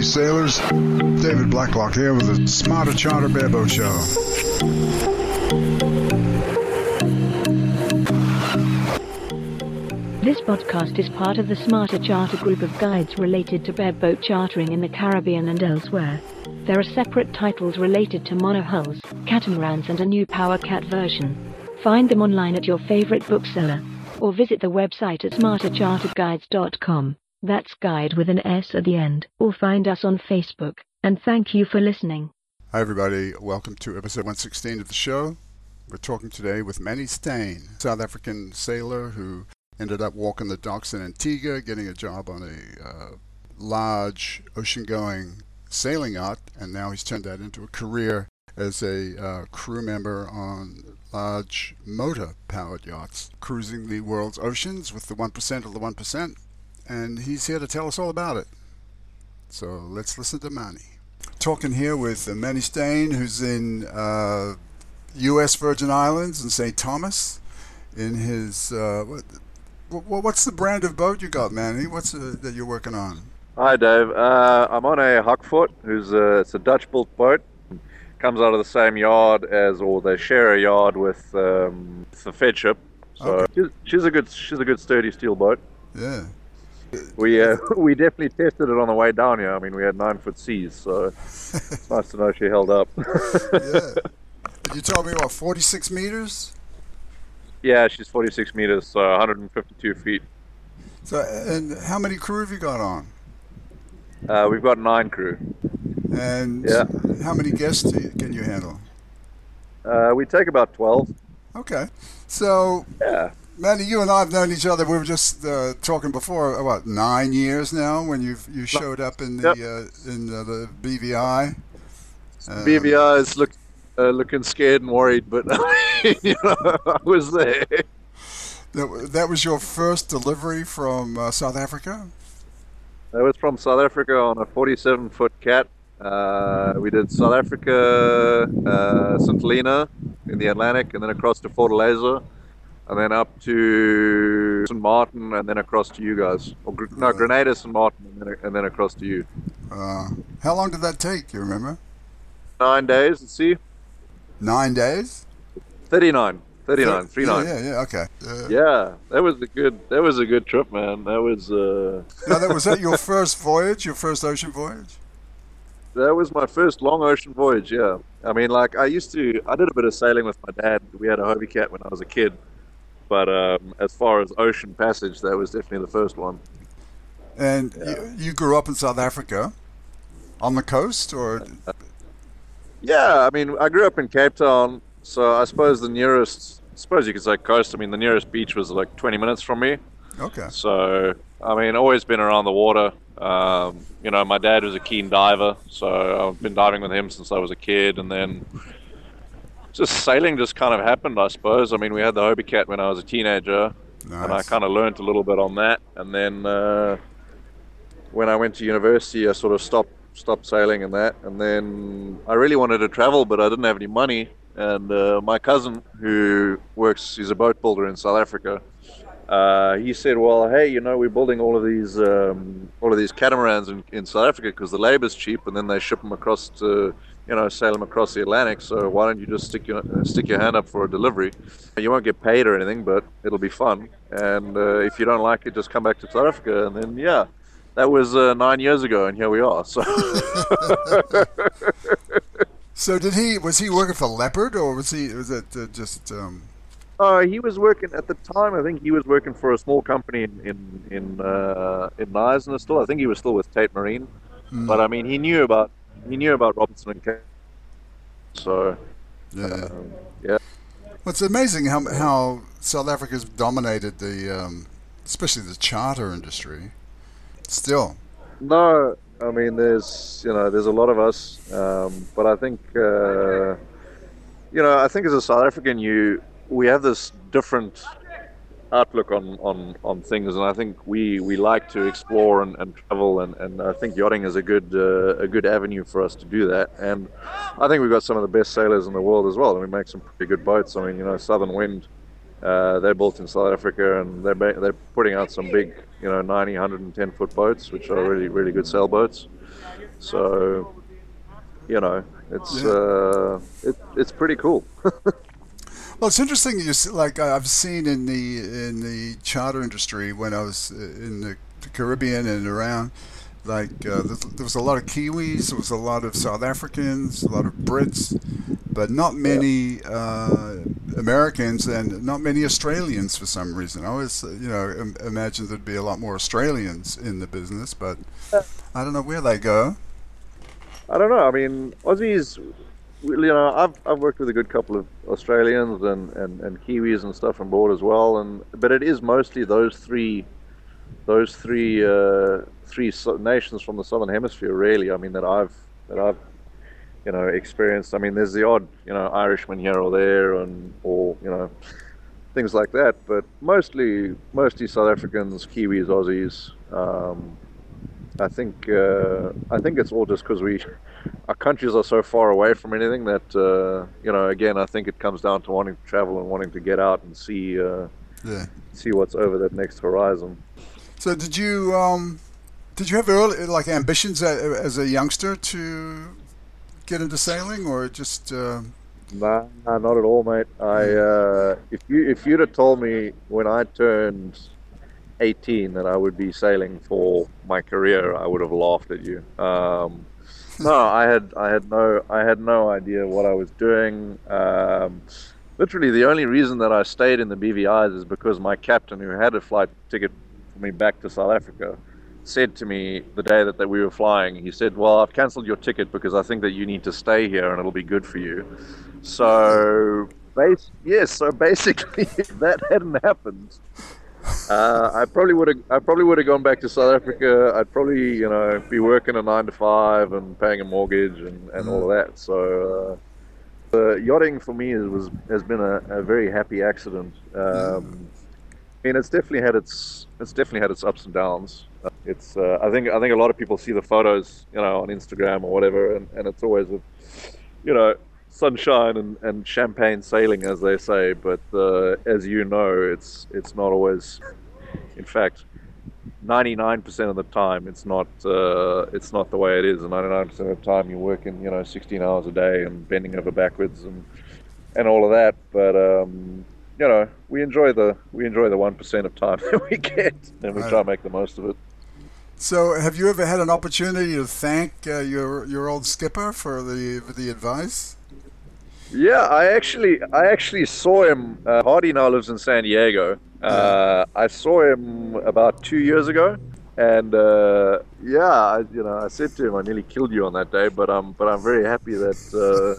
Sailors. David Blacklock here with the Smarter Charter Bareboat Show. This podcast is part of the Smarter Charter group of guides related to bareboat chartering in the Caribbean and elsewhere. There are separate titles related to monohulls, catamarans, and a new Power Cat version. Find them online at your favorite bookseller or visit the website at smartercharterguides.com. That's guide with an S at the end. Or find us on Facebook. And thank you for listening. Hi, everybody. Welcome to episode 116 of the show. We're talking today with Manny Stain, South African sailor who ended up walking the docks in Antigua, getting a job on a uh, large ocean-going sailing yacht, and now he's turned that into a career as a uh, crew member on large motor-powered yachts, cruising the world's oceans with the 1% of the 1%, and he's here to tell us all about it. So let's listen to Manny. Talking here with uh, Manny Stain, who's in uh, U.S. Virgin Islands and St. Thomas, in his uh, what, what's the brand of boat you got, Manny? What's uh, that you're working on? Hi, Dave. Uh, I'm on a Hakvoort, who's a, it's a Dutch-built boat. Comes out of the same yard as, or they share a yard with um, the Feadship. So Okay. she's, she's a good, she's a good sturdy steel boat. Yeah. We uh, we definitely tested it on the way down here. I mean, we had nine foot seas, so it's nice to know she held up. yeah. You told me what, 46 meters? yeah, she's 46 meters, so 152 feet. So, and how many crew have you got on? Uh, we've got nine crew. And Yeah. how many guests do you, can you handle? Uh, we take about 12. Okay. So, Yeah. Manny, you and I have known each other. We were just uh, talking before, uh, what, nine years now when you you showed up in the uh, in uh, the BVI. Um, BVI is look, uh, looking scared and worried, but you know, I was there. That, that was your first delivery from uh, South Africa. That was from South Africa on a 47 foot cat. Uh, we did South Africa, uh, St. Helena in the Atlantic, and then across to Fortaleza, and then up to St. Martin, and then across to you guys. Or, Gr- no, Grenada, St. Martin, and then, and then across to you. Uh, how long did that take? You remember? Nine days, let's see. Nine days. 39. 39. Yeah, 39. yeah, yeah. Okay. Uh, Yeah, that was a good. That was a good trip, man. That was uh, Now, that was that your first voyage, your first ocean voyage? that was my first long ocean voyage. Yeah, I mean, like I used to. I did a bit of sailing with my dad. We had a Hobie Cat when I was a kid, but um, as far as ocean passage, that was definitely the first one. And you, you grew up in South Africa, on the coast, or Yeah, I mean, I grew up in Cape Town, so I suppose the nearest. I suppose you could say coast. I mean, the nearest beach was like 20 minutes from me. okay? So, I mean, always been around the water. Um, you know, my dad was a keen diver, so I've been diving with him since I was a kid, and then just sailing just kind of happened, I suppose. I mean, we had the Hobie Cat when I was a teenager, and I kind of learned a little bit on that. And then uh, when I went to university, I sort of stopped stopped sailing and that. And then I really wanted to travel, but I didn't have any money. And uh, my cousin, who works, he's a boat builder in South Africa. Uh, he said, "Well, hey, you know, we're building all of these um, all of these catamarans in, in South Africa because the labor's cheap, and then they ship them across to, you know, sail them across the Atlantic. So why don't you just stick your uh, stick your hand up for a delivery? You won't get paid or anything, but it'll be fun. And uh, if you don't like it, just come back to South Africa, and then yeah." That was uh, nine years ago, and here we are. So, So did he? Was he working for Leopard, or was he? Was it uh, just? Um, Uh, he was working at the time. I think he was working for a small company in in in, uh, in Knysna still. I think he was still with Tate Marine, mm, but I mean, he knew about he knew about Robertson and Caine. So yeah. um, yeah, Well, it's amazing how how South Africa's dominated the, um, especially the charter industry. Still, no, I mean, there's you know there's a lot of us, um, but I think uh, you know I think as a South African, you we have this different outlook on, on, on things, and I think we, we like to explore and, and travel, and, and I think yachting is a good uh, a good avenue for us to do that. And I think we've got some of the best sailors in the world as well, and we make some pretty good boats. I mean, you know, Southern Wind, uh, they're built in South Africa, and they're ba- they're putting out some big, you know, 90, 110 foot boats, which are really really good sailboats. So, you know, it's uh, it, it's pretty cool. Well, it's interesting. You see, like I've seen in the in the charter industry when I was uh, in the Caribbean and around. Like uh, there was a lot of Kiwis, there was a lot of South Africans, a lot of Brits, but not many uh, Americans and not many Australians for some reason. I always, uh, you know, Im- imagined there'd be a lot more Australians in the business, but I don't know where they go. I don't know. I mean, Aussies, you know, I've, I've worked with a good couple of Australians and, and, and Kiwis and stuff on board as well, and but it is mostly those three, those three uh, three nations from the southern hemisphere, really. I mean, that I've that I've you know experienced. I mean, there's the odd you know Irishman here or there, and or you know things like that, but mostly mostly South Africans, Kiwis, Aussies. Um, I think uh, I think it's all just because we our countries are so far away from anything that uh, you know. Again, I think it comes down to wanting to travel and wanting to get out and see uh, Yeah. see what's over that next horizon. So did you um, did you have early like ambitions as, a youngster to get into sailing, or just uh, Nah, nah, not at all, mate. I uh, if you if you'd have told me when I turned 18 that I would be sailing for my career, I would have laughed at you. Um, no, I had I had no I had no idea what I was doing. Um, literally, the only reason that I stayed in the BVI's is because my captain, who had a flight ticket for me back to South Africa, said to me the day that, that we were flying, he said, Well, I've cancelled your ticket because I think that you need to stay here and it'll be good for you. So, base, yes, so basically, that hadn't happened, uh, I probably would have. I probably would have gone back to South Africa. I'd probably, you know, be working a nine to five and paying a mortgage and, and all of that. So, uh, uh, yachting for me is, was has been a, a very happy accident. Um, I mean, it's definitely had its it's definitely had its ups and downs. It's uh, I think I think a lot of people see the photos, you know, on Instagram or whatever, and, and it's always a, you know, sunshine and, and champagne sailing, as they say. But uh, as you know, it's it's not always. In fact, 99% of the time, it's not uh, it's not the way it is. And 99% of the time, you're working, you know, 16 hours a day and bending over backwards and and all of that. But um, you know, we enjoy the we enjoy the one percent of time that we get, and we try to make the most of it. so? Have you ever had an opportunity to thank uh, your your old skipper for the for the advice? Yeah, I actually, I actually saw him. Uh, Hardy now lives in San Diego. Uh, I saw him about two years ago, and uh, yeah, I, you know, I said to him, I nearly killed you on that day, but I'm, but I'm very happy that. Uh...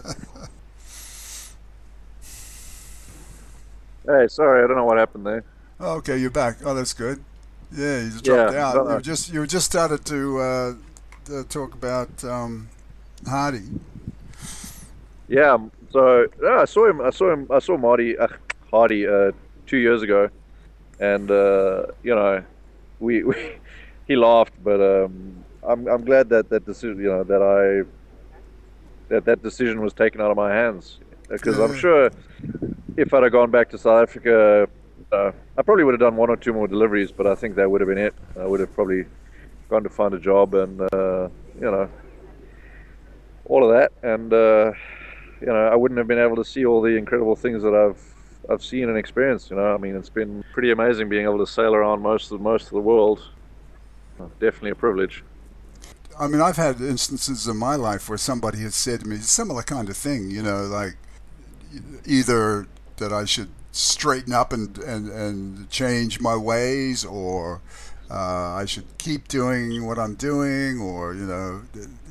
hey, sorry, I don't know what happened there. Oh, okay, you're back. Oh, that's good. Yeah, you just dropped Yeah, out. You just you just started to uh, to talk about um, Hardy. Yeah, so yeah, I saw him. I saw him. I saw Marty uh, Hardy uh, two years ago, and uh, you know, we, we he laughed, but um, I'm I'm glad that that decision, you know, that I that that decision was taken out of my hands because I'm sure if I'd have gone back to South Africa, uh, I probably would have done one or two more deliveries, but I think that would have been it. I would have probably gone to find a job and uh, you know all of that, and uh, you know I wouldn't have been able to see all the incredible things that I've I've seen and experienced. You know, I mean, it's been pretty amazing being able to sail around most of most of the world. Definitely a privilege. I mean, I've had instances in my life where somebody has said to me similar kind of thing. You know, like either that I should straighten up and and, and change my ways, or uh, I should keep doing what I'm doing, or you know,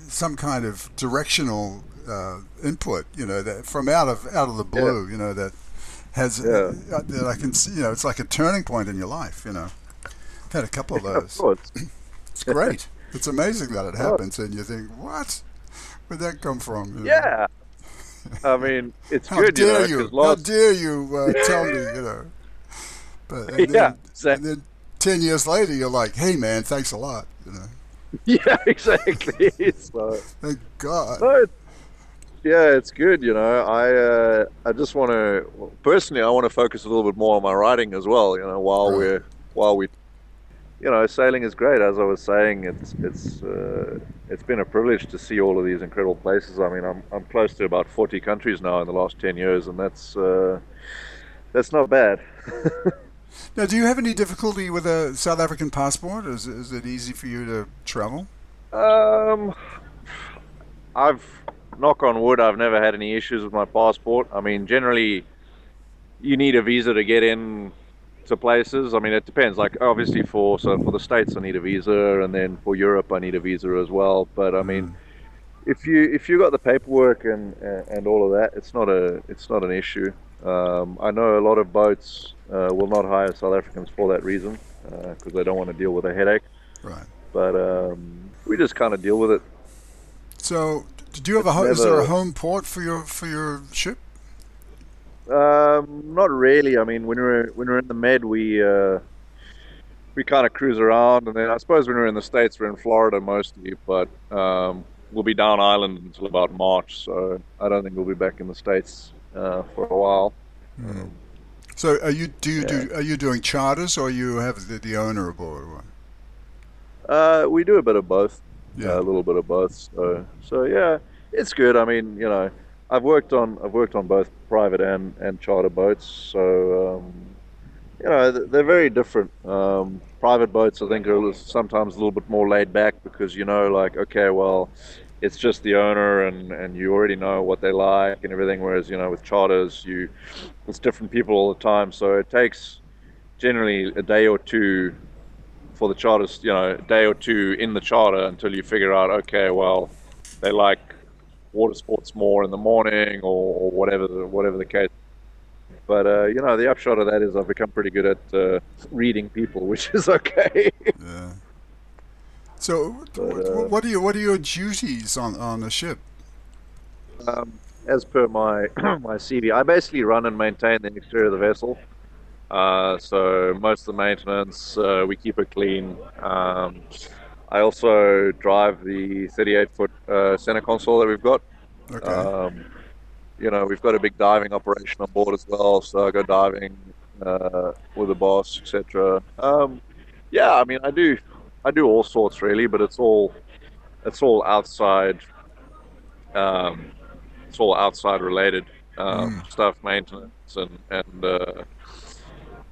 some kind of directional uh, input. You know, that from out of out of the blue. You know that has Yeah. uh, that I can see. You know, it's like a turning point in your life. You know, I've had a couple of Of those. course. It's great. it's amazing that it happens, and you think, what? Where'd that come from? You know? Yeah. I mean, it's How good, you know, dare you? How dare you uh, tell me? You know. But and then, Yeah, exactly. and then ten years later, you're like, hey man, thanks a lot. You know. yeah, exactly. so, Thank God. it, yeah, it's good. You know, I uh, I just want to personally, I want to focus a little bit more on my writing as well. You know, while Right. we're while we you know, sailing is great. As I was saying, it's it's uh, it's been a privilege to see all of these incredible places. I mean, I'm I'm close to about 40 countries now in the last 10 years, and that's uh, that's not bad. now, do you have any difficulty with a South African passport? Is is it easy for you to travel? Um, I've knock on wood, I've never had any issues with my passport. I mean, generally, you need a visa to get in to places. I mean, it depends. Like obviously for so for the states, I need a visa, and then for Europe, I need a visa as well. But I mean, mm. if you if you got the paperwork and and all of that, it's not a it's not an issue. Um, I know a lot of boats uh, will not hire South Africans for that reason because uh, they don't want to deal with a headache. Right. But um, we just kind of deal with it. So, did you have a? Never, is there a home port for your for your ship? Um, not really. I mean, when we're when we're in the Med, we uh, we kind of cruise around, and then I suppose when we're in the states, we're in Florida mostly. But um, we'll be down island until about March, so I don't think we'll be back in the states uh, for a while. Mm. So, are you do you yeah. do are you doing charters, or you have the, the owner aboard? Uh, we do a bit of both. Yeah, a little bit of both. So, so yeah, it's good. I mean, you know, I've worked on I've worked on both private and, and charter boats, so um, you know they're very different. Um, private boats, I think, are sometimes a little bit more laid back because you know, like, okay, well, it's just the owner and, and you already know what they like and everything. Whereas you know with charters, you it's different people all the time, so it takes generally a day or two for the charters, you know, day or two in the charter until you figure out, okay, well, they like water sports more in the morning or, or whatever the, whatever the case. But uh, you know, the upshot of that is I've become pretty good at uh, reading people, which is okay. yeah. So, but, uh, what are your what are your duties on on a ship? Um, as per my my CV, I basically run and maintain the exterior of the vessel. Uh, so most of the maintenance, uh, we keep it clean. Um, I also drive the 38 foot uh, center console that we've got. Okay. Um, you know, we've got a big diving operation on board as well, so I go diving uh, with the boss, etc. Um, yeah, I mean, I do, I do all sorts really, but it's all, it's all outside. Um, it's all outside related um, mm. stuff, maintenance and and uh,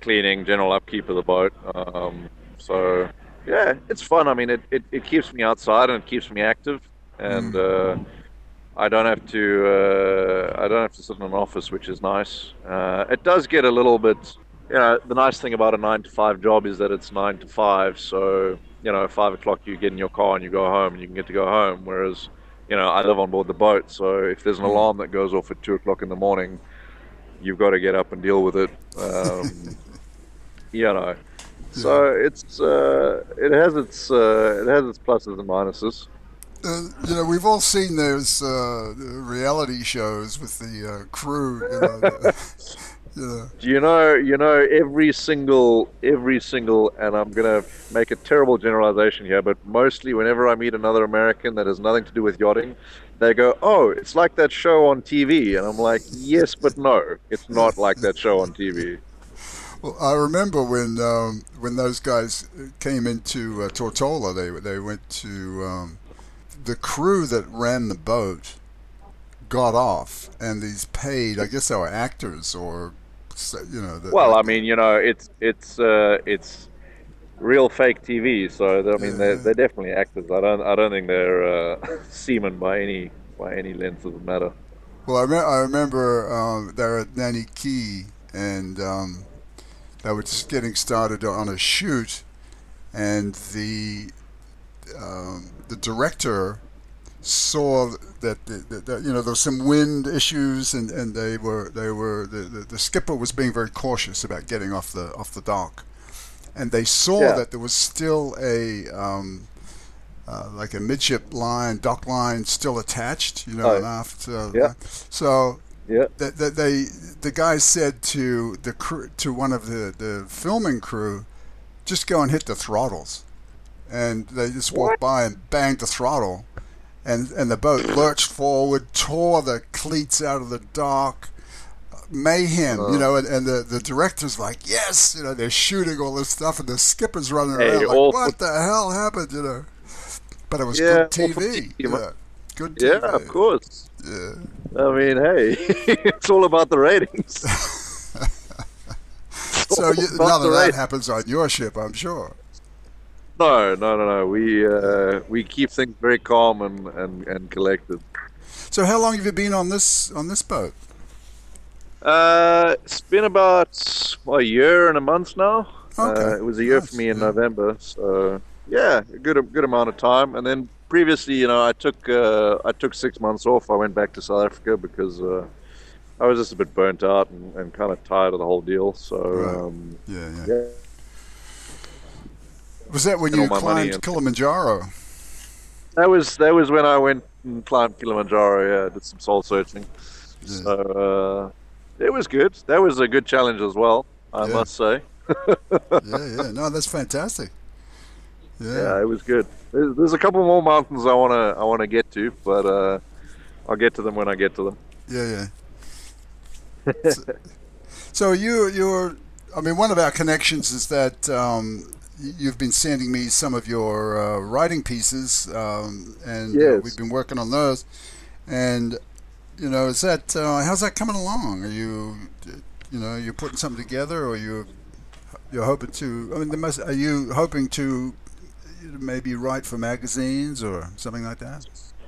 cleaning, general upkeep of the boat. Um, so yeah, it's fun. I mean, it, it, it, keeps me outside and it keeps me active, and mm. uh, I don't have to uh, I don't have to sit in an office, which is nice. Uh, it does get a little bit. You know, the nice thing about a nine to five job is that it's nine to five. So you know, five o'clock you get in your car and you go home, and you can get to go home. Whereas, you know, I live on board the boat, so if there's an mm. alarm that goes off at two o'clock in the morning, you've got to get up and deal with it. Um, you know. So it's uh, it has its uh, it has its pluses and minuses. Uh, you know, we've all seen those uh, reality shows with the uh, crew. You know, yeah. You know, you know every single every single, and I'm gonna make a terrible generalization here, but mostly whenever I meet another American that has nothing to do with yachting, they go, "Oh, it's like that show on TV," and I'm like, "Yes, but no, it's not like that show on TV." Well, I remember when um, when those guys came into uh, Tortola, they they went to um, the crew that ran the boat got off, and these paid. I guess they were actors or you know. The, well, I mean, you know, it's it's uh, it's real fake TV. So I mean, yeah. they're, they're definitely actors. I don't I don't think they're uh, seamen by any by any length of the matter. Well, I, I remember um, they were at Nanny Cay, and um, they were just getting started on a shoot, and the um, the director saw that, the, the, the, you know there was some wind issues, and, and they were they were the, the, the, skipper was being very cautious about getting off the off the dock, and they saw yeah. that there was still a um, uh, like a midship line, dock line still attached, you know, oh, aft. Uh, yeah. So yeah. That, that they the guy said to the crew to one of the the filming crew, just go and hit the throttles, and they just walked what? by and banged the throttle, and and the boat lurched forward, tore the cleats out of the dock, mayhem, you uh. know, and, and the, the director's like, yes, you know, they're shooting all this stuff, and the skipper's running Hey, around like, what the hell happened, you know? But it was Yeah, good TV. TV, Yeah. Good TV. Yeah, of course. Yeah. I mean, hey, it's all about the ratings. So you, none of that ratings. happens on your ship, I'm sure. No, no, no, no. We uh, we keep things very calm and, and, and collected. So how long have you been on this on this boat? Uh, it's been about well, a year and a month now. Okay, Uh, it was a year nice, for me in yeah. November, so yeah, a good a good amount of time. And then previously, you know, I took uh, I took six months off. I went back to South Africa because uh, I was just a bit burnt out and, and kind of tired of the whole deal. So Right. um, Yeah, yeah. yeah, Was that when you all my money climbed Kilimanjaro? that was that was when I went and climbed Kilimanjaro. Yeah, did some soul searching. Yeah. So uh, it was good. That was a good challenge as well. I Yeah. must say. yeah, yeah. No, that's fantastic. Yeah. Yeah, it was good. There's, there's a couple more mountains I wanna I wanna get to, but uh, I'll get to them when I get to them. Yeah, yeah. so, so you, you're. I mean, one of our connections is that um, you've been sending me some of your uh, writing pieces, um, and uh, we've been working on those. And you know, is that uh, how's that coming along? Are you, you know, you're putting something together, or you, you're hoping to? I mean, there must, are you hoping to maybe write for magazines or something like that?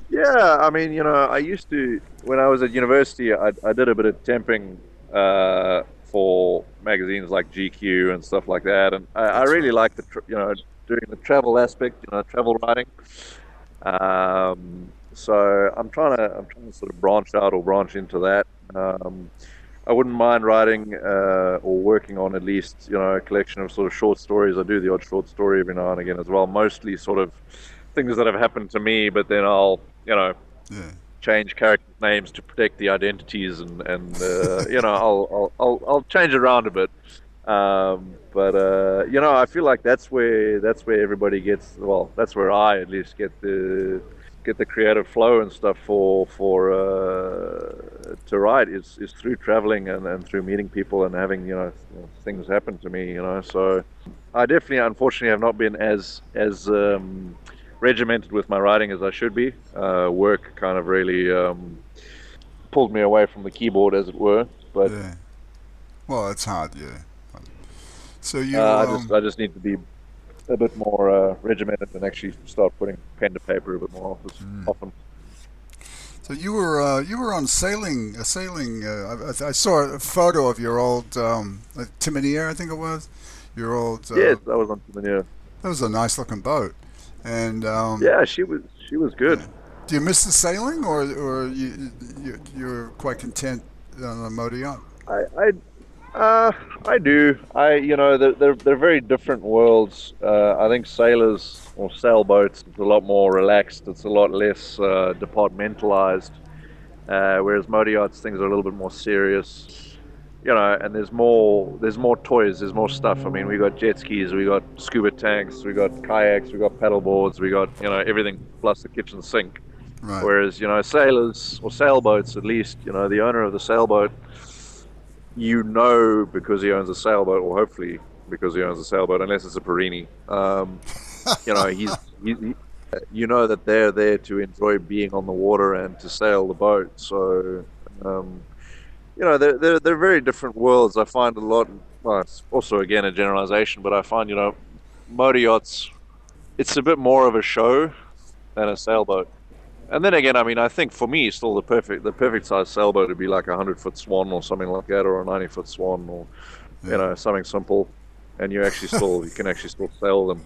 Yeah, I mean, you know, I used to when I was at university, I, I did a bit of temping uh, for magazines like GQ and stuff like that, and I, I really like the you know doing the travel aspect, you know, travel writing. Um, so I'm trying to I'm trying to sort of branch out or branch into that. Um, I wouldn't mind writing uh, or working on at least you know a collection of sort of short stories. I do the odd short story every now and again as well. Mostly sort of things that have happened to me, but then I'll you know Yeah. change character names to protect the identities and and uh, you know I'll, I'll I'll I'll change it around a bit. Um, but uh, you know I feel like that's where that's where everybody gets well that's where I at least get the get the creative flow and stuff for for uh, to write is, is through traveling and, and through meeting people and having you know things happen to me you know so I definitely unfortunately have not been as as um, regimented with my writing as I should be. Uh, work kind of really um, pulled me away from the keyboard, as it were. But yeah. Well, it's hard, yeah. So you, uh, I um, just I just need to be a bit more uh, regimented and actually start putting pen to paper a bit more often. often. So you were uh, you were on sailing a sailing. Uh, I, I saw a photo of your old um, like Timonier, I think it was. Your old. Uh, yes, I was on the near. That was a nice looking boat. And um, Yeah, she was she was good. do you miss the sailing, or or you, you you're quite content on a motor yacht? I, I, uh, I do. I, you know, they're, they're, they're very different worlds. Uh, I think sailors or sailboats, it's a lot more relaxed. It's a lot less uh, departmentalized. Uh, whereas motor yachts, things are a little bit more serious. You know, and there's more, there's more toys, there's more stuff. I mean, we got jet skis, we got scuba tanks, we got kayaks, we got paddle boards, we got, you know, everything plus the kitchen sink. Right. Whereas, you know, sailors or sailboats, at least, you know, the owner of the sailboat, you know, because he owns a sailboat, or hopefully because he owns a sailboat, unless it's a Perini, um, you know, he's, he, he, you know that they're there to enjoy being on the water and to sail the boat. So, um, you know, they're, they're, they're very different worlds. I find a lot, well, it's also again a generalization, but I find, you know, motor yachts, it's a bit more of a show than a sailboat. And then again, I mean, I think for me, still the perfect the perfect size sailboat would be like a hundred foot swan or something like that, or a ninety foot swan, or Yeah. you know something simple, and you actually still you can actually still sail them.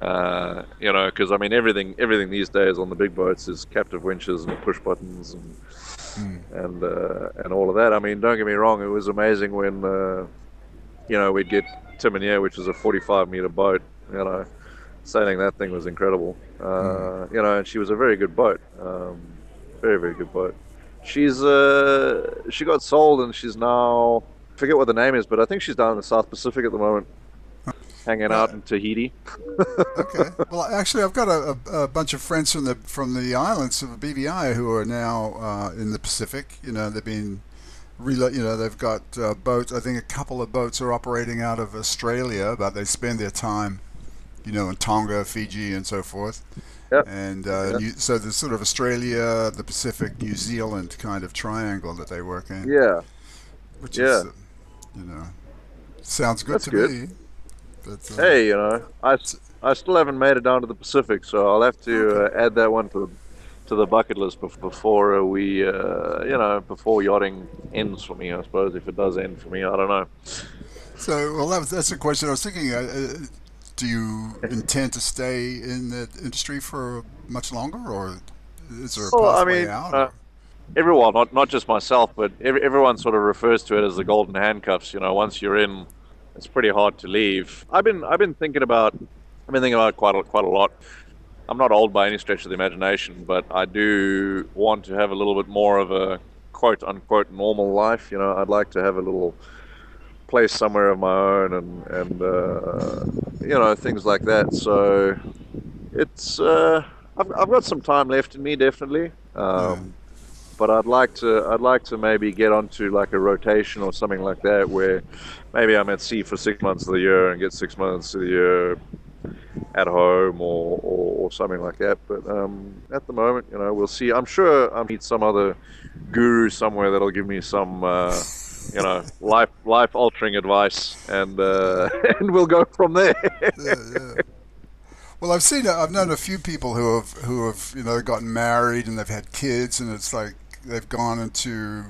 Uh, you know, because I mean, everything everything these days on the big boats is captive winches and push buttons and and uh, and all of that. I mean, don't get me wrong, it was amazing when uh, you know we'd get Timonier, which is a 45 meter boat. You know, sailing that thing was incredible. Uh, You know, and she was a very good boat, um, very very good boat. She's uh, she got sold and she's now I forget what the name is, but I think she's down in the South Pacific at the moment, hanging out in Tahiti. okay. Well, actually, I've got a, a, a bunch of friends from the from the islands of BVI who are now uh, in the Pacific. You know, they've been relo- you know, they've got uh, boats. I think a couple of boats are operating out of Australia, but they spend their time, you know, in Tonga, Fiji, and so forth. Yep. And uh, Yep. New, so there's sort of Australia, the Pacific, New Zealand kind of triangle that they work in, Yeah. which yeah. is, uh, you know, sounds good That's to good. me. But, uh, Hey, you know, I, I still haven't made it down to the Pacific, so I'll have to uh, add that one to the to the bucket list before uh, we, uh, you know, before yachting ends for me. I suppose if it does end for me, I don't know. So, well, that was, that's a question I was thinking. Do you intend to stay in the industry for much longer, or is there a Well, I mean, out? uh, everyone, not not just myself, but every, everyone sort of refers to it as the golden handcuffs. You know, once you're in, it's pretty hard to leave. I've been I've been thinking about I've been thinking about it quite a, quite a lot. I'm not old by any stretch of the imagination, but I do want to have a little bit more of a quote unquote normal life. You know, I'd like to have a little place somewhere of my own and and uh, you know things like that. So it's uh, I've, I've got some time left in me, definitely. Um, But I'd like to I'd like to maybe get onto like a rotation or something like that, where maybe I'm at sea for six months of the year and get six months of the year at home or, or, or something like that. But um, at the moment, you know, we'll see. I'm sure I'll meet some other guru somewhere that'll give me some, uh, you know, life life altering advice, and uh, and we'll go from there. yeah, yeah. Well, I've seen, I've known a few people who have, who have, you know, gotten married and they've had kids, and it's like they've gone into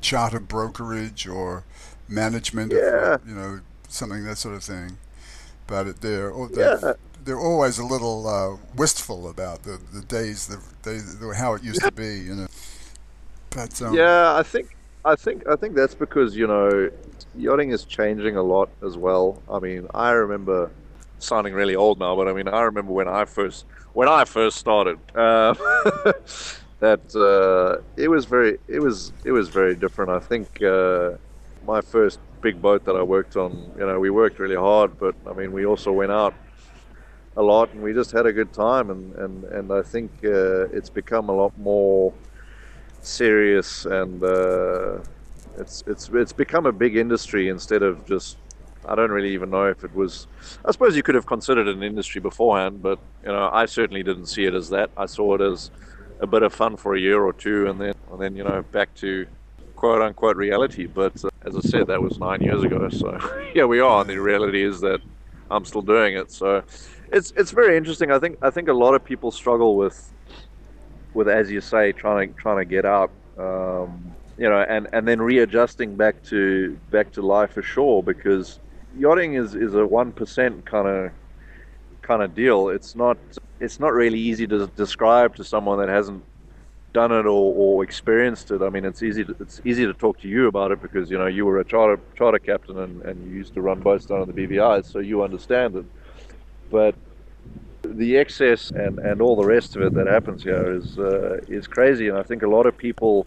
charter brokerage or management, Yeah. of, you know, something that sort of thing. But it, they're they're, Yeah. they're always a little uh, wistful about the, the days, the the, how it used to be, you know. But um, yeah, I think I think I think that's because you know yachting is changing a lot as well. I mean, I remember sounding really old now, but I mean, I remember when I first when I first started uh, that uh, it was very it was it was very different. I think uh, my first big boat that I worked on, you know, we worked really hard, but I mean, we also went out a lot and we just had a good time and and and I think uh, it's become a lot more serious and uh, it's it's it's become a big industry instead of just I don't really even know if it was I suppose you could have considered it an industry beforehand but you know I certainly didn't see it as that. I saw it as a bit of fun for a year or two and then and then you know back to quote unquote reality. But uh, as I said that was 9 years ago. So here we are and the reality is that I'm still doing it. So it's it's very interesting. I think I think a lot of people struggle with with as you say trying to trying to get out um, you know and and then readjusting back to back to life ashore because yachting is is a 1% kind of kind of deal. It's not it's not really easy to describe to someone that hasn't done it or, or experienced it. I mean it's easy to, it's easy to talk to you about it because you know you were a charter charter captain and, and you used to run boats down on the bvis so you understand it. But the excess and, and all the rest of it that happens here is uh, is crazy, and I think a lot of people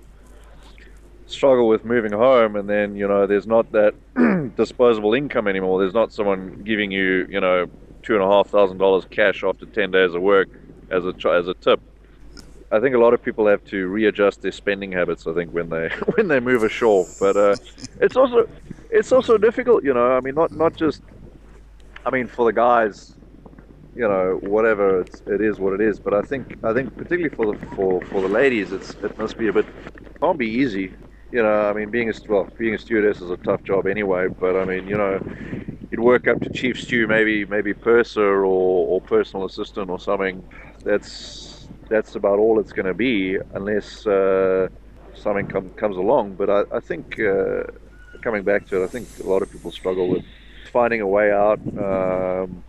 struggle with moving home, and then you know there's not that disposable income anymore. There's not someone giving you you know two and a half thousand dollars cash after ten days of work as a as a tip. I think a lot of people have to readjust their spending habits. I think when they when they move ashore, but uh, it's also it's also difficult. You know, I mean, not not just I mean for the guys you know whatever it's, it is what it is. But i think i think particularly for the for for the ladies it's it must be a bit can't be easy. You know i mean being a well being a stewardess is a tough job anyway but i mean you know you'd work up to chief stew maybe maybe purser or, or personal assistant or something. That's that's about all it's going to be unless uh, something com- comes along. But i, I think uh, coming back to it i think a lot of people struggle with finding a way out um,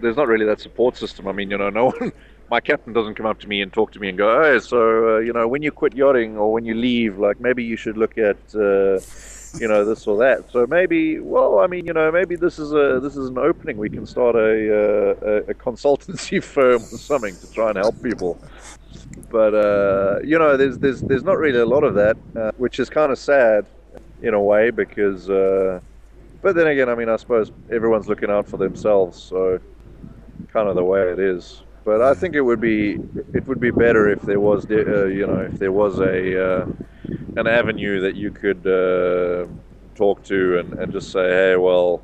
there's not really that support system. I mean, you know, no one, my captain doesn't come up to me and talk to me and go, hey, so, uh, you know, when you quit yachting or when you leave, like maybe you should look at, uh, you know, this or that. So maybe, well, I mean, you know, maybe this is a this is an opening. We can start a uh, a, a consultancy firm or something to try and help people. But uh, you know, there's there's there's not really a lot of that, uh, which is kind of sad in a way because. Uh, but then again, I mean, I suppose everyone's looking out for themselves, so kind of the way it is. But I think it would be it would be better if there was, uh, you know, if there was a uh, an avenue that you could uh, talk to and, and just say, hey, well,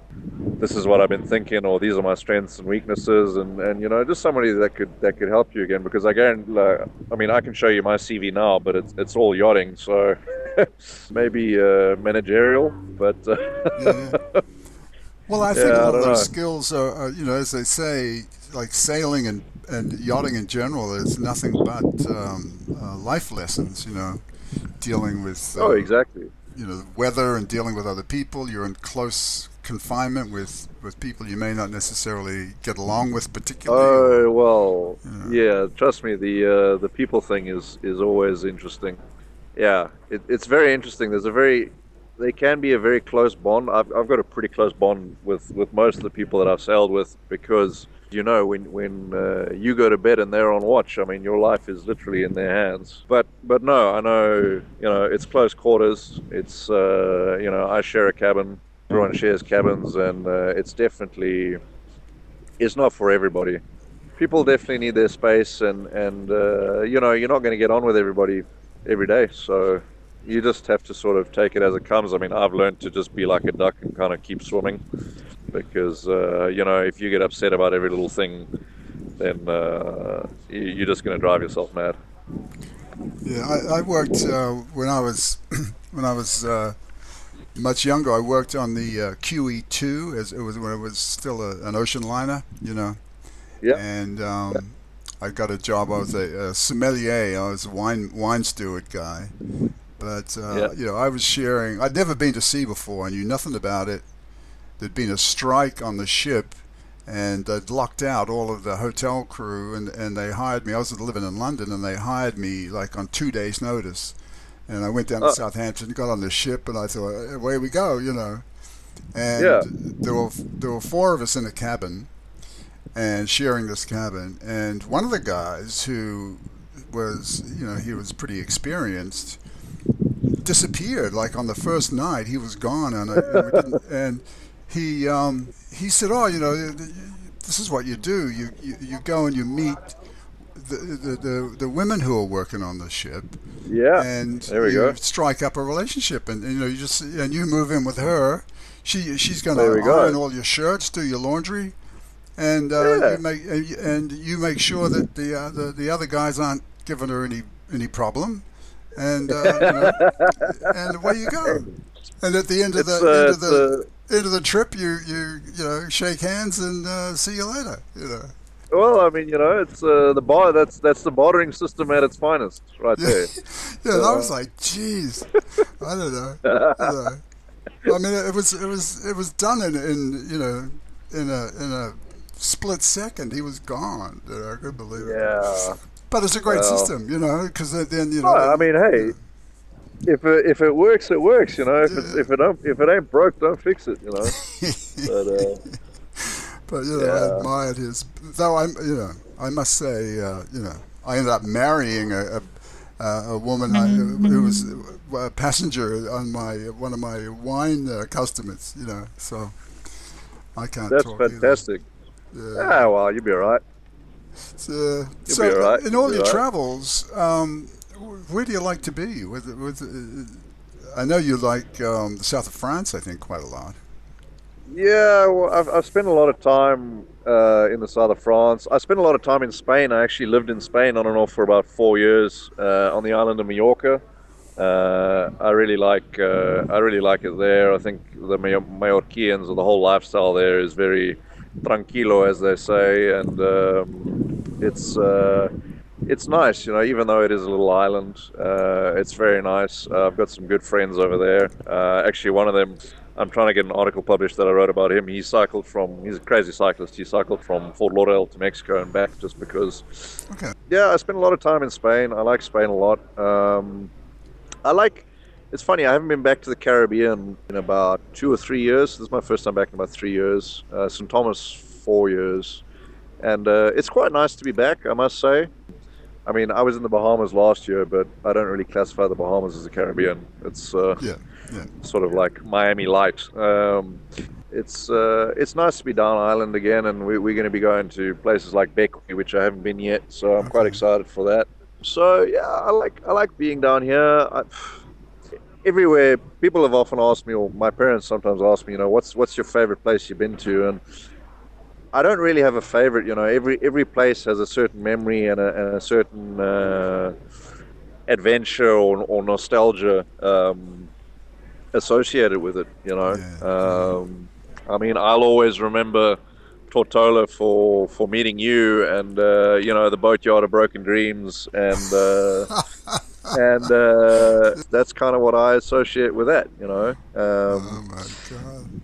this is what I've been thinking, or these are my strengths and weaknesses, and, and you know, just somebody that could that could help you again. Because I guarantee, uh, I mean, I can show you my CV now, but it's it's all yachting, so maybe uh, managerial, but. Uh, yeah. Well, I think Yeah, I all don't those know. skills are, are, you know, as they say, like sailing and, and yachting in general is nothing but um, uh, life lessons, you know, dealing with, uh, oh, exactly. you know, weather and dealing with other people. You're in close confinement with, with people you may not necessarily get along with particularly. Oh well, yeah. Trust me, the uh, the people thing is is always interesting. Yeah, it, it's very interesting. There's a very they can be a very close bond. I've, I've got a pretty close bond with, with most of the people that I've sailed with because you know when when uh, you go to bed and they're on watch. I mean, your life is literally in their hands. But but no, I know you know it's close quarters. It's uh, you know I share a cabin. Everyone shares cabins, and uh, it's definitely it's not for everybody. People definitely need their space, and and uh, you know you're not going to get on with everybody every day, so you just have to sort of take it as it comes. I mean, I've learned to just be like a duck and kind of keep swimming, because uh, you know if you get upset about every little thing, then uh, you- you're just going to drive yourself mad. Yeah, I, I worked uh, when I was when I was uh, much younger. I worked on the uh, QE2 as it was when it was still a, an ocean liner, you know. Yeah. And um, I got a job. I was a, a sommelier. I was a wine wine steward guy. But uh, Yeah. you know, I was sharing. I'd never been to sea before. I knew nothing about it. There'd been a strike on the ship, and they'd locked out all of the hotel crew, and, and they hired me. I was living in London, and they hired me like on two days' notice. And I went down to. Southampton, got on the ship, and I thought, away we go, you know. And Yeah. there were there were four of us in a cabin, and sharing this cabin. And one of the guys who was, you know, he was pretty experienced, disappeared. Like on the first night, he was gone, and, I, and, we didn't, and he um, he said, "Oh, you know, this is what you do. You you, you go and you meet." The, the, the, the women who are working on the ship Yeah. and there we you go. strike up a relationship and, you know you just and you move in with her she she's going to we go. iron all your shirts do your laundry and uh, Yeah. you make and you- and you make sure that the, uh, the the other guys aren't giving her any any problem and uh, you know, and away you go and at the end of the uh, end of the end of the trip you you you know shake hands and uh, see you later you know Well, I mean, you know, it's uh, the bar. That's that's the bartering system at its finest, right Yeah, there. yeah. And I was like, "Jeez, I don't know." You know. I mean, it was it was it was done in, in you know in a in a split second. He was gone. You know, I couldn't believe it. Yeah. But it's a great Well. system, you know, because then you know. No, I mean, hey, if it, if it works, it works. You know, if it, if it don't if it ain't broke, don't fix it. You know. But uh, but you know, I Yeah. admired his. Though I'm, you know, I must say, uh, you know, I ended up marrying a. a uh, a woman I, who was a passenger on my one of my wine uh, customers, you know. So I can't that's talk either. fantastic. Yeah. Ah, well, you'll be all right. So, You'll so be all right. in You'll all your travels, um, where do you like to be? With, with, uh, I know you like um, the south of France. I think quite a lot. Yeah, well, I've, I've spent a lot of time uh, in the south of France. I spent a lot of time in Spain. I actually lived in Spain on and off for about four years uh, on the island of Mallorca. Uh, I really like uh, I really like it there. I think the Mallorquians or the whole lifestyle there is very tranquilo, as they say, and um, it's uh, it's nice. You know, even though it is a little island, uh, it's very nice. Uh, I've got some good friends over there. Uh, actually, one of them. I'm trying to get an article published that I wrote about him. He cycled from, he's a crazy cyclist. He cycled from Fort Lauderdale to Mexico and back just because Okay. yeah, I spent a lot of time in Spain. I like Spain a lot. Um, I like. It's funny. I haven't been back to the Caribbean in about two or three years. This is my first time back in about three years. Uh, St. Thomas, four years, and uh, it's quite nice to be back. I must say. I mean, I was in the Bahamas last year, but I don't really classify the Bahamas as the Caribbean. It's uh, Yeah. Yeah. sort of like Miami light. Um, it's uh, it's nice to be down island again, and we, we're going to be going to places like Bequia, which I haven't been yet. So I'm quite excited for that. So yeah, I like I like being down here. I, everywhere. People have often asked me, or my parents sometimes ask me, you know, what's what's your favorite place you've been to, and I don't really have a favorite. You know, every every place has a certain memory and a, and a certain uh, adventure or, or nostalgia um, associated with it. You know, Yeah. um, I mean, I'll always remember Tortola for for meeting you and uh, you know the boatyard of Broken Dreams and. Uh, and uh, that's kind of what I associate with that, you know. Oh Um, my God.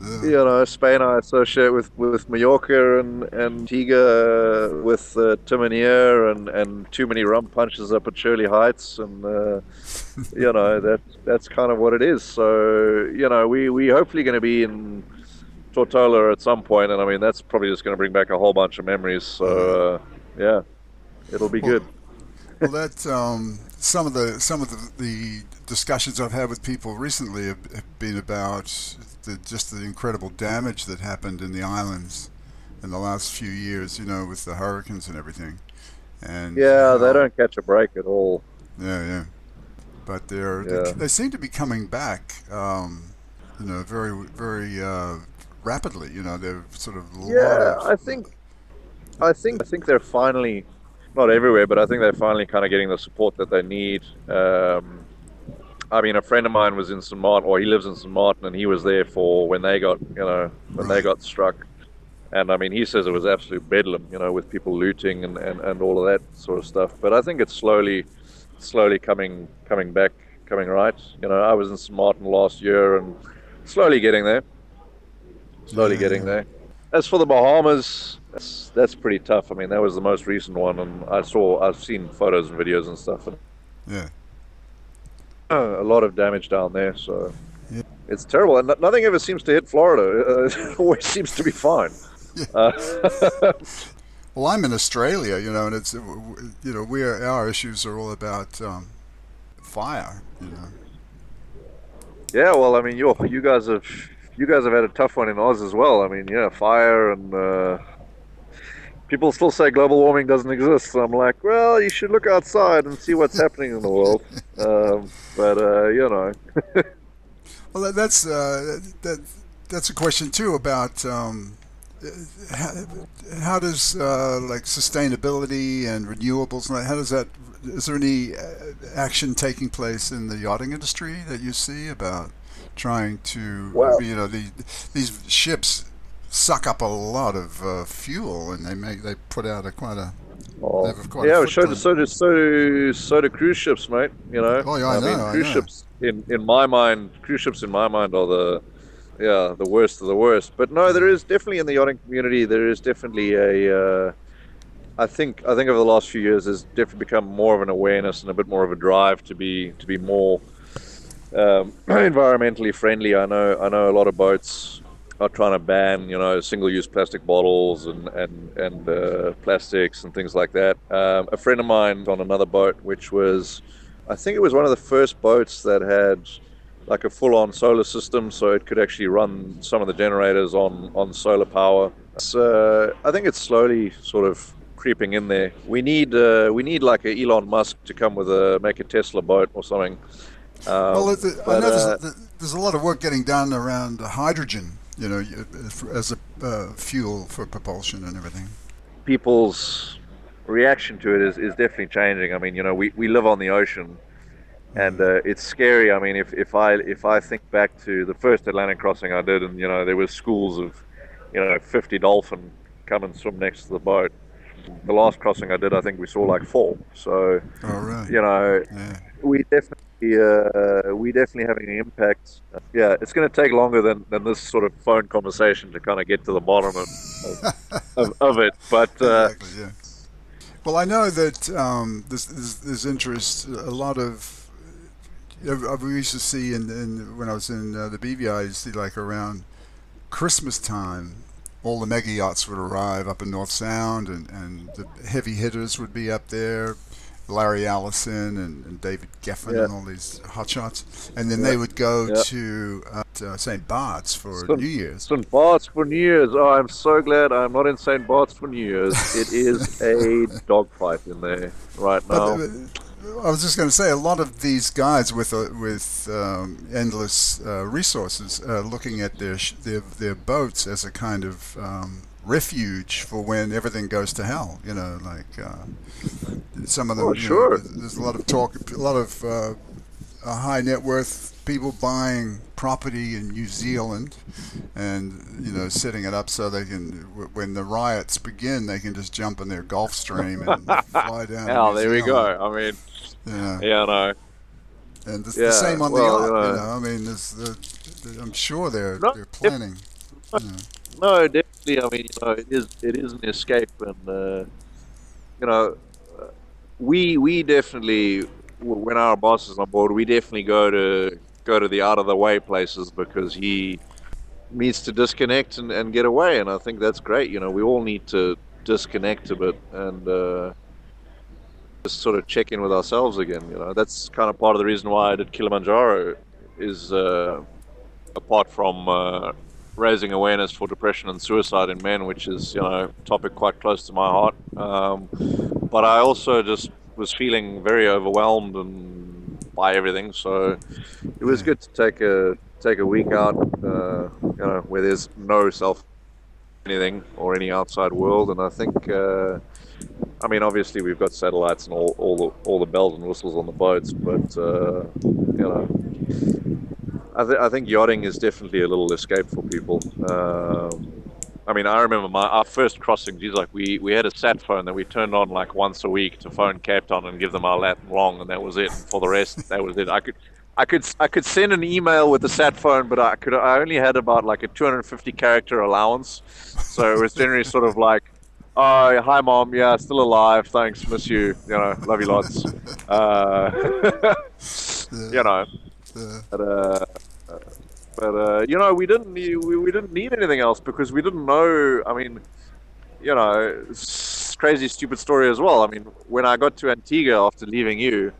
Yeah. you know, Spain I associate with, with Mallorca and and Antigua uh, with uh, Timonier and, and too many rum punches up at Shirley Heights, and uh, you know that that's kind of what it is. So you know, we we hopefully going to be in Tortola at some point, and I mean that's probably just going to bring back a whole bunch of memories. So uh, yeah, it'll be Well, good. Well, that um, some of the some of the, the discussions I've had with people recently have, have been about the, just the incredible damage that happened in the islands in the last few years. You know, with the hurricanes and everything. And Yeah, they don't catch a break at all. Yeah, yeah. But they're Yeah. they, they seem to be coming back. Um, you know, very very uh, rapidly. You know, they're sort of Yeah, of- I think, I think, I think they're finally, not everywhere, but I think they're finally kind of getting the support that they need. Um, I mean, a friend of mine was in St. Martin, or he lives in St. Martin, and he was there for when they got, you know, when they got struck. And I mean, he says it was absolute bedlam, you know, with people looting and, and, and all of that sort of stuff. But I think it's slowly, slowly coming coming back, coming right. You know, I was in St. Martin last year and slowly getting there slowly getting there. As for the Bahamas, that's, that's pretty tough. I mean, that was the most recent one, and I saw, I've seen photos and videos and stuff, and yeah. uh, a lot of damage down there. So Yeah. it's terrible, and nothing ever seems to hit Florida. Uh, it always seems to be fine. Yeah. Uh, Well, I'm in Australia, you know, and it's uh, you know we are, our issues are all about um, fire, you know. yeah, well, I mean, you you guys have you guys have had a tough one in Oz as well. I mean, yeah, fire and. Uh, People still say global warming doesn't exist. So I'm like, well, you should look outside and see what's happening in the world. Um, but uh, you know, Well, that's uh, that that's a question too about um, how, how does uh, like sustainability and renewables and how does that is there any uh, action taking place in the yachting industry that you see about trying to Well- you know the, these ships suck up a lot of uh, fuel and they make they put out a quite a Oh, They have quite a yeah, so do, so do so do so do cruise ships, mate. You know. Oh, yeah, I mean, know, I cruise know. ships in in my mind, cruise ships in my mind are the yeah the worst of the worst. But no, there is definitely in the yachting community there is definitely a. Uh, I think I think over the last few years there's definitely become more of an awareness and a bit more of a drive to be to be more um, environmentally friendly. I know I know a lot of boats are trying to ban you know single-use plastic bottles and and and uh, plastics and things like that. Um, a friend of mine on another boat, which was I think it was one of the first boats that had like a full-on solar system, so it could actually run some of the generators on on solar power. So I think it's slowly sort of creeping in there. We need uh, we need like a Elon Musk to come with a make a Tesla boat or something. Um, Well, it, I but, know uh, there's, there's a lot of work getting done around hydrogen, you know, as a uh, fuel for propulsion and everything. people's reaction to it is, is definitely changing. I mean, you know, we, we live on the ocean, and uh, it's scary. I mean, if, if I if I think back to the first Atlantic crossing I did, and you know, there were schools of, you know, 50 dolphin come and swim next to the boat. The last crossing I did, I think we saw like four. So, Oh, really? you know, Yeah. we definitely uh, we definitely having an impact. Yeah, it's going to take longer than, than this sort of phone conversation to kind of get to the bottom of, of, of, it. But uh, exactly, yeah. Well, I know that um, there's, there's, there's interest, a lot of. You know, we used to see in, in when I was in uh, the BVI, I used to see like around Christmas time, all the mega yachts would arrive up in North Sound, and, and the heavy hitters would be up there. Larry Ellison and, and David Geffen Yeah. and all these hotshots, and then they would go Yeah. to uh, to St. Bart's for So- New Year's. St. Bart's for New Year's. Oh, I'm so glad I'm not in St. Bart's for New Year's. It is a dogfight in there right But now. I was just going to say a lot of these guys with uh, with um, endless uh, resources are looking at their, sh- their their boats as a kind of um, refuge for when everything goes to hell. You know, like uh, some of them. Oh, you know, sure. there's a lot of talk, a lot of uh, uh, high net worth people buying property in New Zealand, and you know, setting it up so they can, when the riots begin, they can just jump in their Gulfstream and fly down. New there we go. I mean, Yeah. yeah, no. And the, Yeah, the same on well, the yacht. uh, you know, I mean, there's the, the, I'm sure they're No, they're if- planning. you know. No, definitely. I mean, you know, it is it is an escape, and uh, you know, uh, we we definitely when our boss is on board, we definitely go to go to the out of the way places because he needs to disconnect and, and get away, and I think that's great. You know, we all need to disconnect a bit and uh, just sort of check in with ourselves again. You know, that's kind of part of the reason why I did Kilimanjaro is uh, apart from uh, raising awareness for depression and suicide in men, which is you know a topic quite close to my heart. Um, but I also just was feeling very overwhelmed and by everything, so it was good to take a take a week out, uh, you know, where there's no self anything or any outside world, and I think. Uh, I mean, obviously we've got satellites and all, all the all the bells and whistles on the boats, but uh, you know, I, th- I think yachting is definitely a little escape for people. Um, I mean, I remember my our first crossing. Geez, like we, we had a sat phone that we turned on like once a week to phone Cape Town and give them our lat long, and that was it. For the rest, that was it. I could. I could I could send an email with the sat phone, but I could I only had about like a 250 character allowance, so it was generally sort of like, "Oh, hi mom, yeah, still alive, thanks, miss you, you know, love you lots," uh, you know. But uh, but uh, you know, we didn't we, we didn't need anything else because we didn't know. I mean, you know, crazy stupid story as well. I mean, when I got to Antigua after leaving you,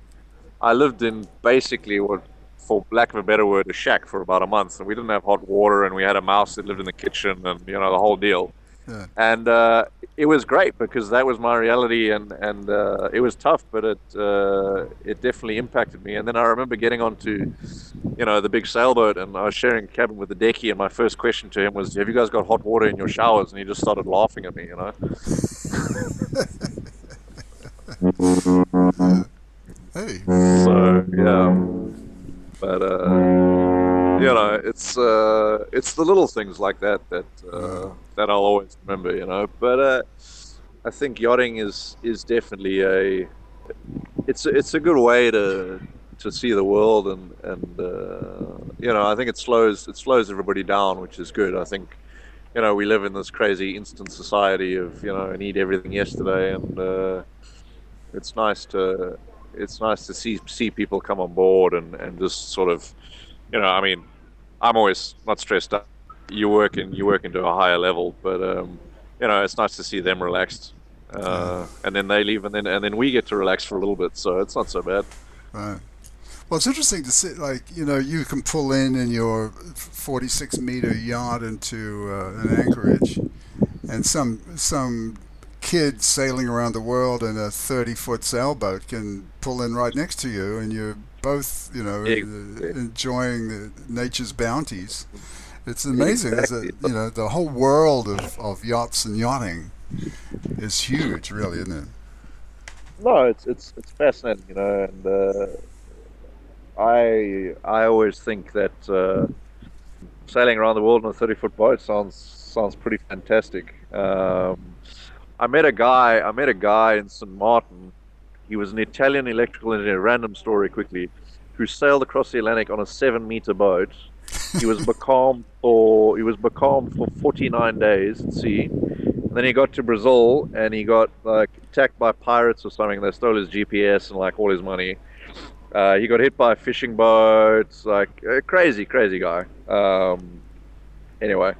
I lived in basically what, for lack of a better word, a shack for about a month, and we didn't have hot water, and we had a mouse that lived in the kitchen, and you know the whole deal. Yeah. And uh, it was great because that was my reality, and and uh, it was tough, but it uh, it definitely impacted me. And then I remember getting onto, you know, the big sailboat, and I was sharing a cabin with the decky, and my first question to him was, "Have you guys got hot water in your showers?" And he just started laughing at me, you know. hey, So yeah, but uh, you know, it's uh, it's the little things like that that uh, that I'll always remember, you know. But uh, I think yachting is is definitely a it's it's a good way to to see the world and and uh, you know I think it slows it slows everybody down, which is good. I think you know we live in this crazy instant society of you know I need everything yesterday, and uh, it's nice to it's nice to see see people come on board and and just sort of you know I mean I'm always not stressed out. You work in you work into a higher level, but um, you know it's nice to see them relaxed. Uh, and then they leave, and then and then we get to relax for a little bit, so it's not so bad. right. Well, it's interesting to see, like, you know, you can pull in in your 46 meter yacht into uh, an anchorage, and some some kid sailing around the world in a 30 foot sailboat can pull in right next to you, and you're both, you know, uh, enjoying the nature's bounties. It's amazing. It's a, you know, the whole world of, of yachts and yachting is huge, really, isn't it? No, it's it's it's fascinating, you know, and uh, I I always think that uh, sailing around the world in a thirty foot boat sounds sounds pretty fantastic. Um, I met a guy I met a guy in St Martin. He was an Italian electrical engineer. Random story, quickly, who sailed across the Atlantic on a seven meter boat. He was becalmed for he was becalmed for forty nine days at sea. And then he got to Brazil and he got like attacked by pirates or something. They stole his GPS and like all his money. Uh, he got hit by a fishing boat. Like a crazy, crazy guy. Um, anyway,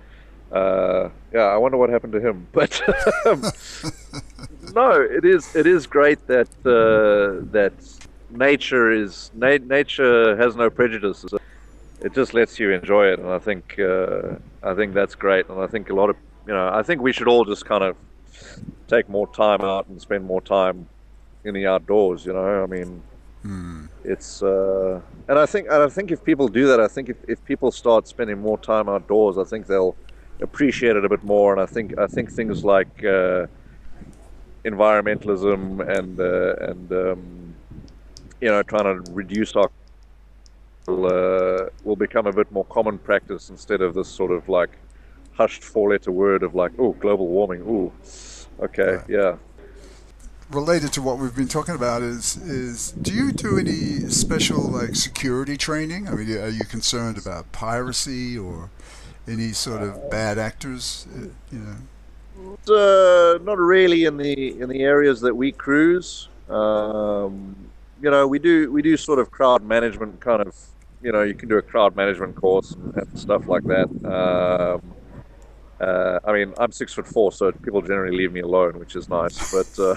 uh, yeah, I wonder what happened to him. But um, no, it is it is great that uh, that nature is na- nature has no prejudices. It just lets you enjoy it, and I think uh, I think that's great. And I think a lot of you know I think we should all just kind of take more time out and spend more time in the outdoors. You know, I mean, Hmm. It's uh, and I think and I think if people do that, I think if, if people start spending more time outdoors, I think they'll appreciate it a bit more. And I think I think things like uh, environmentalism and uh, and um, you know trying to reduce our will, uh, will become a bit more common practice instead of this sort of like hushed four-letter word of like oh global warming. oh okay, Right. yeah. Related to what we've been talking about is is do you do any special like security training? I mean, are you concerned about piracy or any sort of bad actors? uh, You know. uh, not really in the in the areas that we cruise. Um, you know, we do we do sort of crowd management kind of. You know, you can do a crowd management course and, and stuff like that. Um, uh, I mean, I'm six foot four, so people generally leave me alone, which is nice. But uh,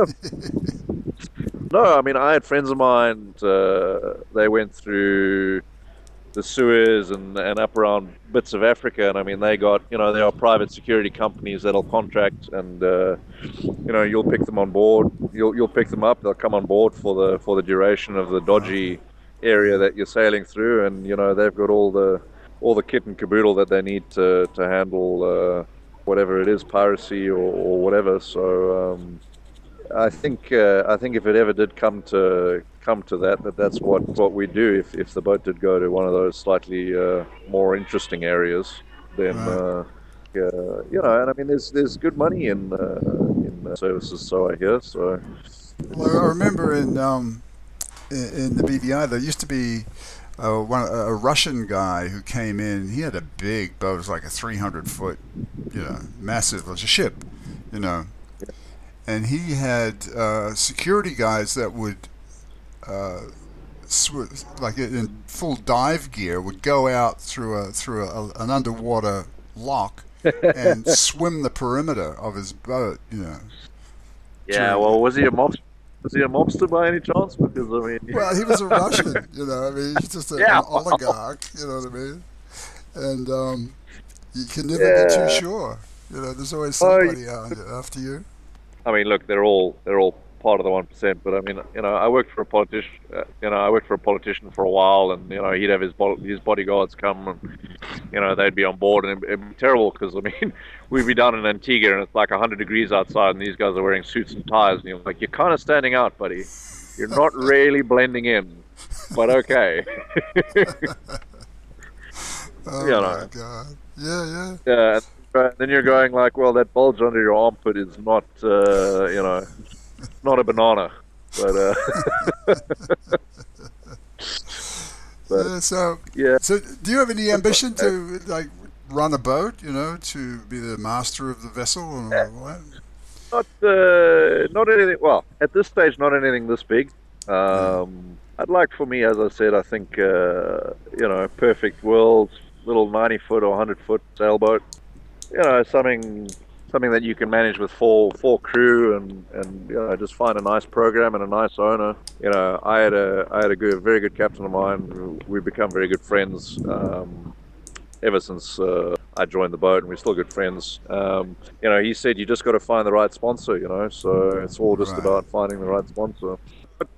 no, I mean, I had friends of mine. Uh, they went through the Suez and, and up around bits of Africa, and I mean, they got you know there are private security companies that'll contract, and uh, you know you'll pick them on board. You'll you'll pick them up. They'll come on board for the for the duration of the dodgy area that you're sailing through, and you know they've got all the all the kit and caboodle that they need to to handle uh, whatever it is, piracy or, or whatever. So. Um, I think uh, I think if it ever did come to come to that, that that's what, what we do. If, if the boat did go to one of those slightly uh, more interesting areas, then Right. uh, uh, you know, and I mean, there's there's good money in uh, in uh, services, so I hear. So Well, I remember in um, in, in the BVI there used to be uh, one a Russian guy who came in. He had a big boat. It was like a 300 foot, you know, massive. It was a ship, you know, and he had uh, security guys that would. Uh, sw- like in full dive gear, would go out through a through a, an underwater lock and swim the perimeter of his boat. You know, yeah, True. well, was he a mobster? Was he a mobster by any chance? Because I mean, Well, he was a Russian, you know. I mean, he's just a, Yeah. an oligarch, you know what I mean? And um, you can never be too sure. You know, there's always Oh, somebody out after you. I mean, look, they're all they're all part of the one percent. But I mean, you know, I worked for a politician. Uh, you know, I worked for a politician for a while, and you know, he'd have his bo- his bodyguards come, and you know, they'd be on board, and it'd, it'd be terrible because I mean, we'd be down in Antigua, and it's like hundred degrees outside, and these guys are wearing suits and ties, and you're like, you're kind of standing out, buddy. You're not really blending in, but okay. Oh Yeah, my. God! Yeah, yeah. Yeah, and then you're going like, well, that bulge under your armpit is not, uh, you know, not a banana, but uh, But-. So, yeah. so do you have any ambition to like run a boat? You know, to be the master of the vessel or what? Not, uh, not anything. Well, at this stage, not anything this big. Um, I'd like for me, as I said, I think uh, you know, perfect world, little ninety foot or hundred foot sailboat. You know, something something that you can manage with four four crew and and you know just find a nice program and a nice owner. You know, I had a I had a good, very good captain of mine. We've become very good friends. Um, ever since uh, I joined the boat, and we're still good friends. Um, you know, he said you just got to find the right sponsor. You know, so it's all just Right. about finding the right sponsor.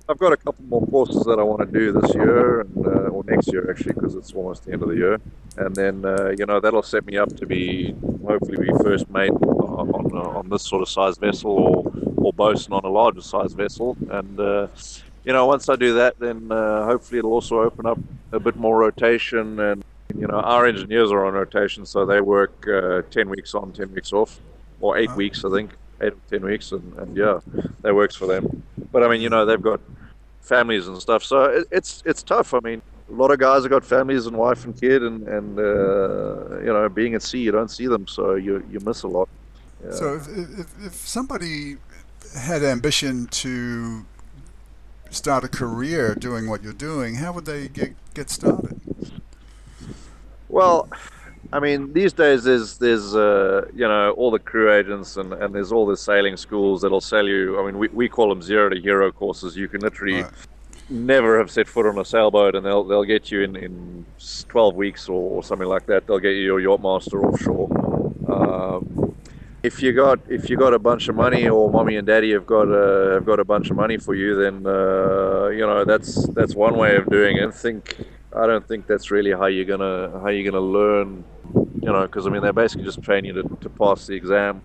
I've got a couple more courses that I want to do this year and uh, or next year actually, because it's almost the end of the year. And then uh, you know that'll set me up to be hopefully be first mate on on, uh, on this sort of size vessel or or bosun on a larger size vessel. And uh, you know once I do that, then uh, hopefully it'll also open up a bit more rotation and you know, our engineers are on rotation, so they work uh, 10 weeks on, 10 weeks off, or eight Oh. weeks, I think, eight or 10 weeks, and, and yeah, that works for them. But I mean, you know, they've got families and stuff, so it, it's it's tough. I mean, a lot of guys have got families and wife and kid, and, and uh, you know, being at sea, you don't see them, so you, you miss a lot. Yeah. So, if, if, if somebody had ambition to start a career doing what you're doing, how would they get get started? Well, I mean, these days there's there's uh, you know all the crew agents and, and there's all the sailing schools that'll sell you. I mean, we, we call them zero to hero courses. You can literally Right. never have set foot on a sailboat, and they'll they'll get you in in 12 weeks or, or something like that. They'll get you your yacht master offshore. Um, if you got if you got a bunch of money or mommy and daddy have got uh, have got a bunch of money for you, then uh, you know that's that's one way of doing it. I think I don't think that's really how you're gonna how you're gonna learn. You know, because I mean they're basically just training you to, to pass the exam.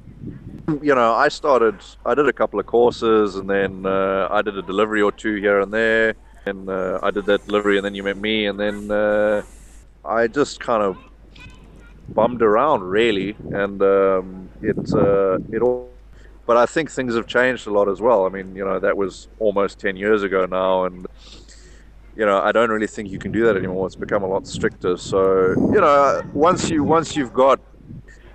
You know, I started I did a couple of courses and then uh, I did a delivery or two here and there, and uh, I did that delivery and then you met me and then uh, I just kind of bummed around really, and um, it uh, it all. But I think things have changed a lot as well. I mean, you know, that was almost ten years ago now, and you know, I don't really think you can do that anymore. It's become a lot stricter. So you know, once you once you've got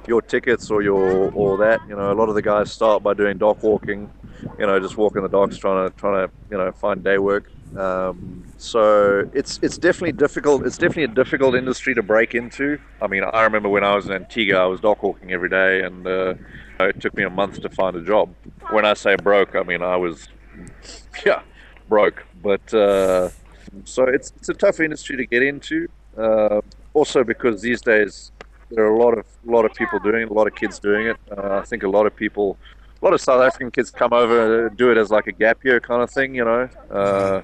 your tickets or your or that, you know, a lot of the guys start by doing dock walking. You know, just walking the docks, trying to trying to you know find day work. Um, so it's it's definitely difficult. It's definitely a difficult industry to break into. I mean, I remember when I was in Antigua, I was dock walking every day, and uh, it took me a month to find a job. When I say broke, I mean I was, yeah, broke. But uh, so it's it's a tough industry to get into. Uh, also because these days there are a lot of a lot of people doing it, a lot of kids doing it. Uh, I think a lot of people, a lot of South African kids come over and do it as like a gap year kind of thing, you know. Uh,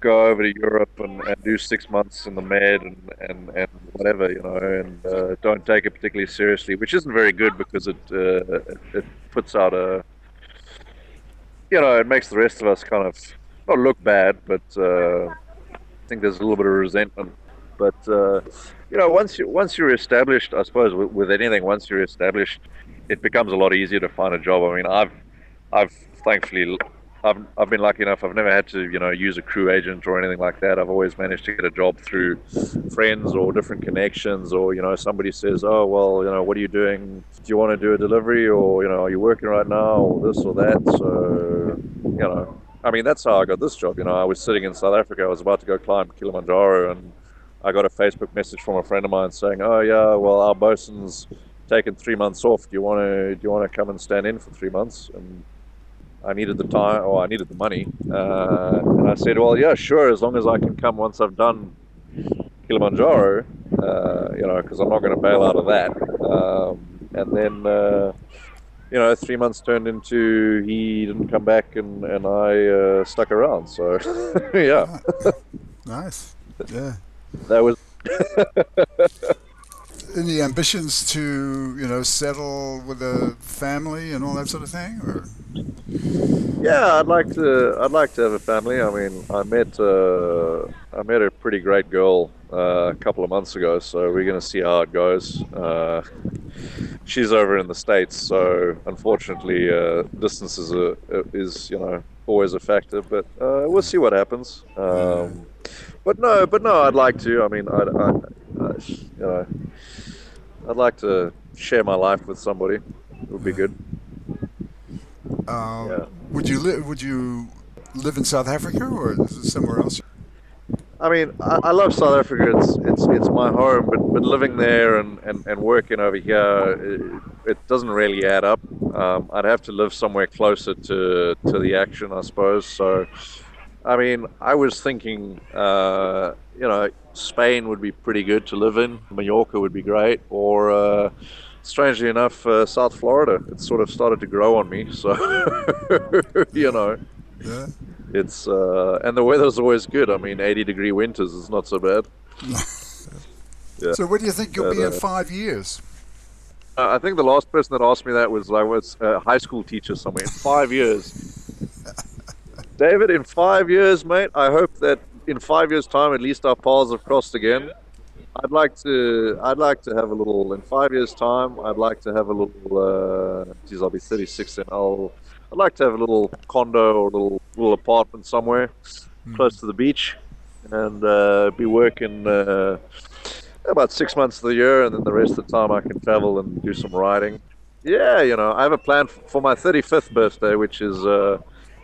go over to Europe and, and do six months in the med and, and, and whatever, you know, and uh, don't take it particularly seriously, which isn't very good because it, uh, it, it puts out a, you know, it makes the rest of us kind of not look bad, but uh, I think there's a little bit of resentment. But uh, you know, once you once you're established, I suppose with, with anything, once you're established, it becomes a lot easier to find a job. I mean, I've I've thankfully I've, I've been lucky enough. I've never had to, you know, use a crew agent or anything like that. I've always managed to get a job through friends or different connections, or you know, somebody says, "Oh, well, you know, what are you doing? Do you want to do a delivery, or you know, are you working right now, or this or that?" So, you know, I mean, that's how I got this job. You know, I was sitting in South Africa. I was about to go climb Kilimanjaro, and I got a Facebook message from a friend of mine saying, "Oh, yeah, well, our bosun's taken three months off. Do you want to? Do you want to come and stand in for three months?" And I needed the time, or I needed the money, uh, and I said, "Well, yeah, sure, as long as I can come once I've done Kilimanjaro, uh, you know, because I'm not going to bail out of that." Um, and then, uh, you know, three months turned into he didn't come back, and and I uh, stuck around. So, yeah, nice, yeah, that was. Any ambitions to, you know, settle with a family and all that sort of thing, or? Yeah, I'd like to. I'd like to have a family. I mean, I met uh, I met a pretty great girl uh, a couple of months ago, so we're going to see how it goes. Uh, she's over in the states, so unfortunately, uh, distance is a, is you know always a factor. But uh, we'll see what happens. Um, but no, but no, I'd like to. I mean, I, I, I you know, I'd like to share my life with somebody. It would be good. Um, yeah. Would you live? Would you live in South Africa or is it somewhere else? I mean, I, I, love South Africa. It's it's it's my home, but but living there and, and, and working over here, it, it doesn't really add up. Um, I'd have to live somewhere closer to to the action, I suppose. So, I mean, I was thinking, uh, you know, Spain would be pretty good to live in. Mallorca would be great, or uh, strangely enough, uh, South Florida. It sort of started to grow on me. So, you know, yeah. it's uh, and the weather's always good. I mean, 80 degree winters is not so bad. yeah. So, where do you think you'll be in five years? Uh, I think the last person that asked me that was I was a high school teacher somewhere. In five years, David. In five years, mate. I hope that in five years' time, at least our paths have crossed again. I'd like to. I'd like to have a little. In five years' time, I'd like to have a little. Uh, geez, I'll be 36 and I'll. I'd like to have a little condo or a little little apartment somewhere mm. close to the beach, and uh, be working uh, about six months of the year, and then the rest of the time I can travel and do some riding. Yeah, you know, I have a plan for my 35th birthday, which is uh,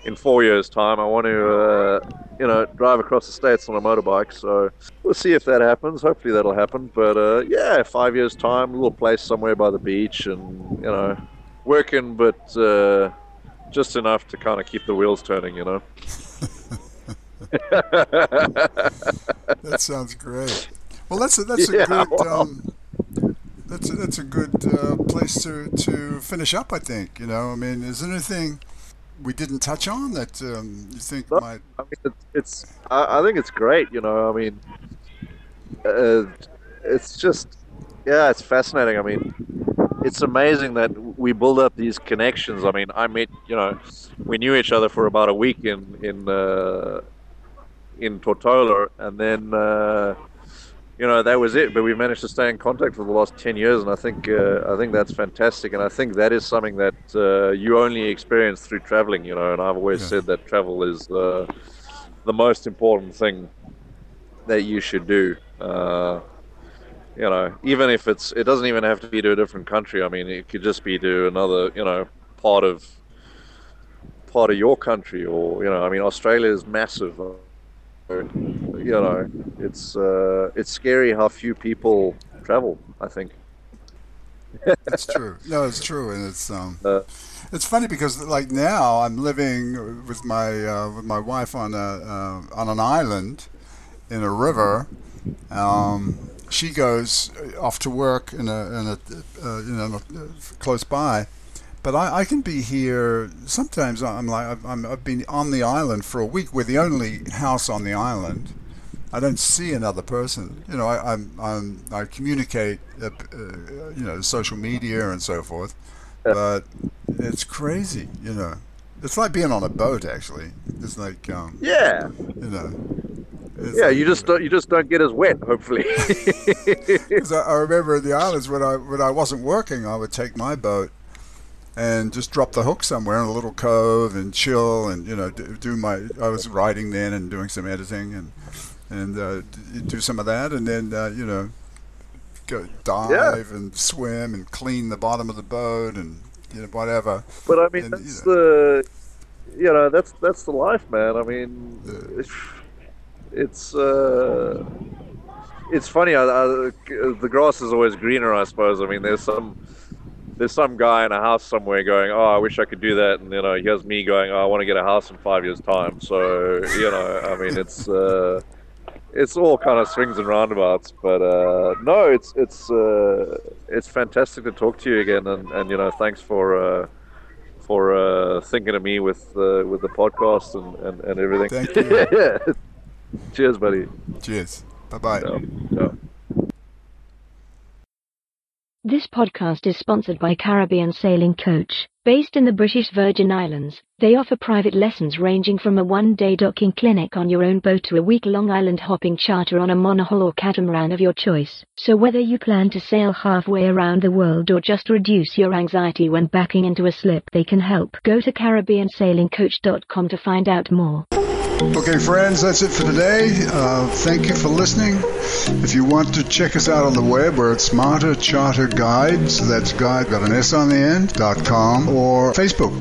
in four years' time. I want to, uh, you know, drive across the states on a motorbike. So we'll see if that happens. Hopefully that'll happen. But uh, yeah, five years' time, a little place somewhere by the beach, and you know, working, but uh, just enough to kind of keep the wheels turning. You know. that sounds great. Well, that's a, that's a yeah, good. Well, um, that's a, that's a good uh, place to, to finish up. I think you know. I mean, is there anything we didn't touch on that um, you think No, might? I mean, it's, it's I, I think it's great. You know, I mean, uh, it's just yeah, it's fascinating. I mean, it's amazing that we build up these connections. I mean, I met you know, we knew each other for about a week in in uh, in Tortola, and then. Uh, you know that was it, but we've managed to stay in contact for the last ten years, and I think uh, I think that's fantastic, and I think that is something that uh, you only experience through traveling. You know, and I've always Yeah. said that travel is uh, the most important thing that you should do. Uh, you know, even if it's it doesn't even have to be to a different country. I mean, it could just be to another you know part of part of your country, or you know, I mean, Australia is massive. You know, it's uh, it's scary how few people travel. I think. It's true. No, it's true, and it's um, Uh, it's funny because like now I'm living with my uh, with my wife on a uh, on an island in a river. Um, she goes off to work in a in a uh, you know close by, but I, I can be here. Sometimes I'm like I'm, I've been on the island for a week. We're the only house on the island. I don't see another person. You know, I, I'm, I'm I communicate, uh, uh, you know, social media and so forth, but it's crazy. You know, it's like being on a boat. Actually, it's like um, yeah, you know. it's yeah. like- You just don't, you just don't get as wet. Hopefully. 'Cause I, I remember in the islands when I when I wasn't working, I would take my boat and just drop the hook somewhere in a little cove and chill and you know do, do my. I was writing then and doing some editing and and uh, do some of that and then uh, you know go dive and swim and clean the bottom of the boat and you know whatever. But I mean, And, that's you the, you know, that's that's the life, man. I mean, Yeah. it's, it's uh, it's funny. I, I, the grass is always greener, I suppose. I mean, there's some there's some guy in a house somewhere going, "Oh, I wish I could do that," and you know, here's me going, "Oh, I want to get a house in five years' time." So you know, I mean, it's. Uh, it's all kind of swings and roundabouts, but uh, no, it's it's uh, it's fantastic to talk to you again, and, and you know, thanks for uh, for uh, thinking of me with uh, with the podcast and, and, and everything. Thank you. yeah. Cheers, buddy. Cheers. Bye bye. This podcast is sponsored by Caribbean Sailing Coach. Based in the British Virgin Islands, they offer private lessons ranging from a one day docking clinic on your own boat to a week long island hopping charter on a monohull or catamaran of your choice. So, whether you plan to sail halfway around the world or just reduce your anxiety when backing into a slip, they can help. Go to CaribbeanSailingCoach.com to find out more. Okay, friends, that's it for today. Uh, thank you for listening. If you want to check us out on the web, we're at Smarter. That's guide, got an S on the end, dot com, or Facebook.